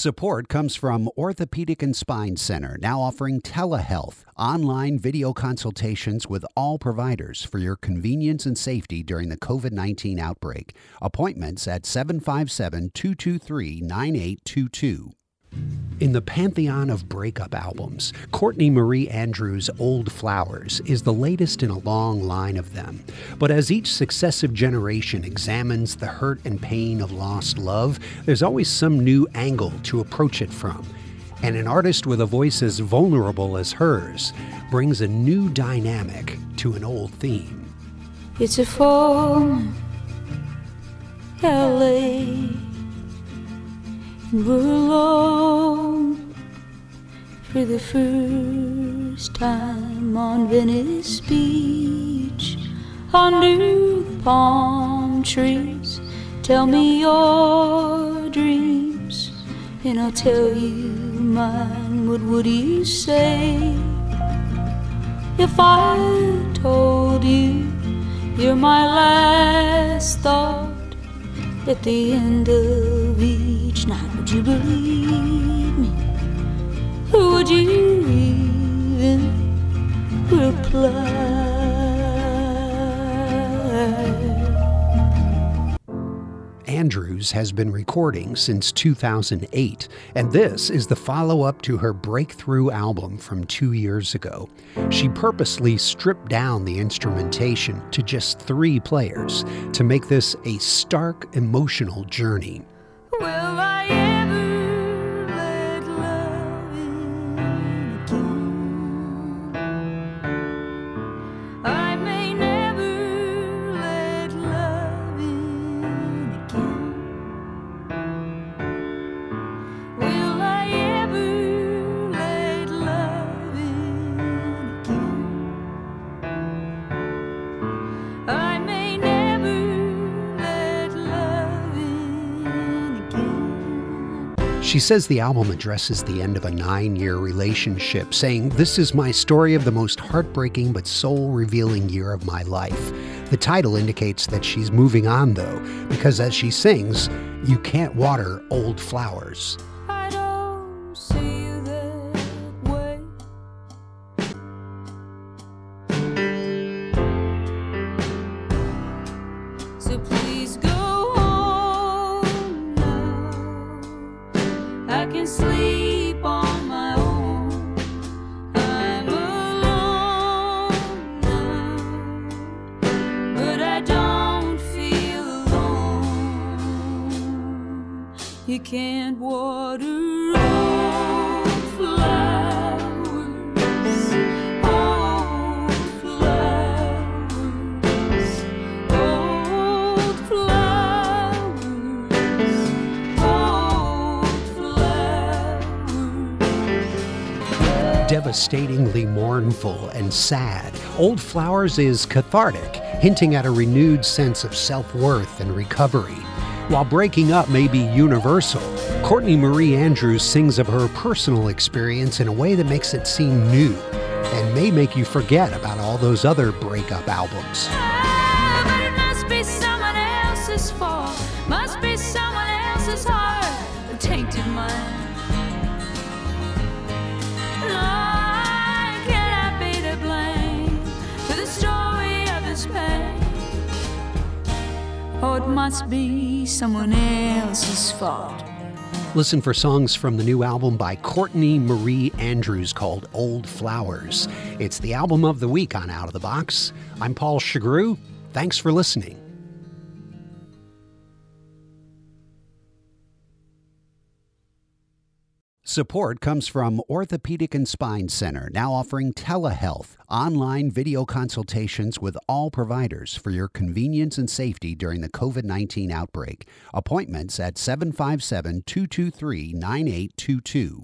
Support comes from Orthopedic and Spine Center, now offering telehealth, online video consultations with all providers for your convenience and safety during the COVID 19 outbreak. Appointments at 757 223 9822. In the pantheon of breakup albums, Courtney Marie Andrews' Old Flowers is the latest in a long line of them. But as each successive generation examines the hurt and pain of lost love, there's always some new angle to approach it from. And an artist with a voice as vulnerable as hers brings a new dynamic to an old theme. It's a form, LA. We're for the first time on Venice Beach under the palm trees. Tell me your dreams, and I'll tell you mine. What would you say if I told you you're my last thought at the end of each night? Would you believe Andrews has been recording since 2008, and this is the follow up to her breakthrough album from two years ago. She purposely stripped down the instrumentation to just three players to make this a stark emotional journey. Will She says the album addresses the end of a nine year relationship, saying, This is my story of the most heartbreaking but soul revealing year of my life. The title indicates that she's moving on, though, because as she sings, you can't water old flowers. Can sleep on my own. I'm alone now, but I don't feel alone. You can't water old flowers, Devastatingly mournful and sad, Old Flowers is cathartic, hinting at a renewed sense of self worth and recovery. While breaking up may be universal, Courtney Marie Andrews sings of her personal experience in a way that makes it seem new and may make you forget about all those other breakup albums. Ah, must be someone else's fault. Listen for songs from the new album by Courtney Marie Andrews called Old Flowers. It's the album of the week on Out of the Box. I'm Paul Chagru. Thanks for listening. Support comes from Orthopedic and Spine Center, now offering telehealth, online video consultations with all providers for your convenience and safety during the COVID 19 outbreak. Appointments at 757 223 9822.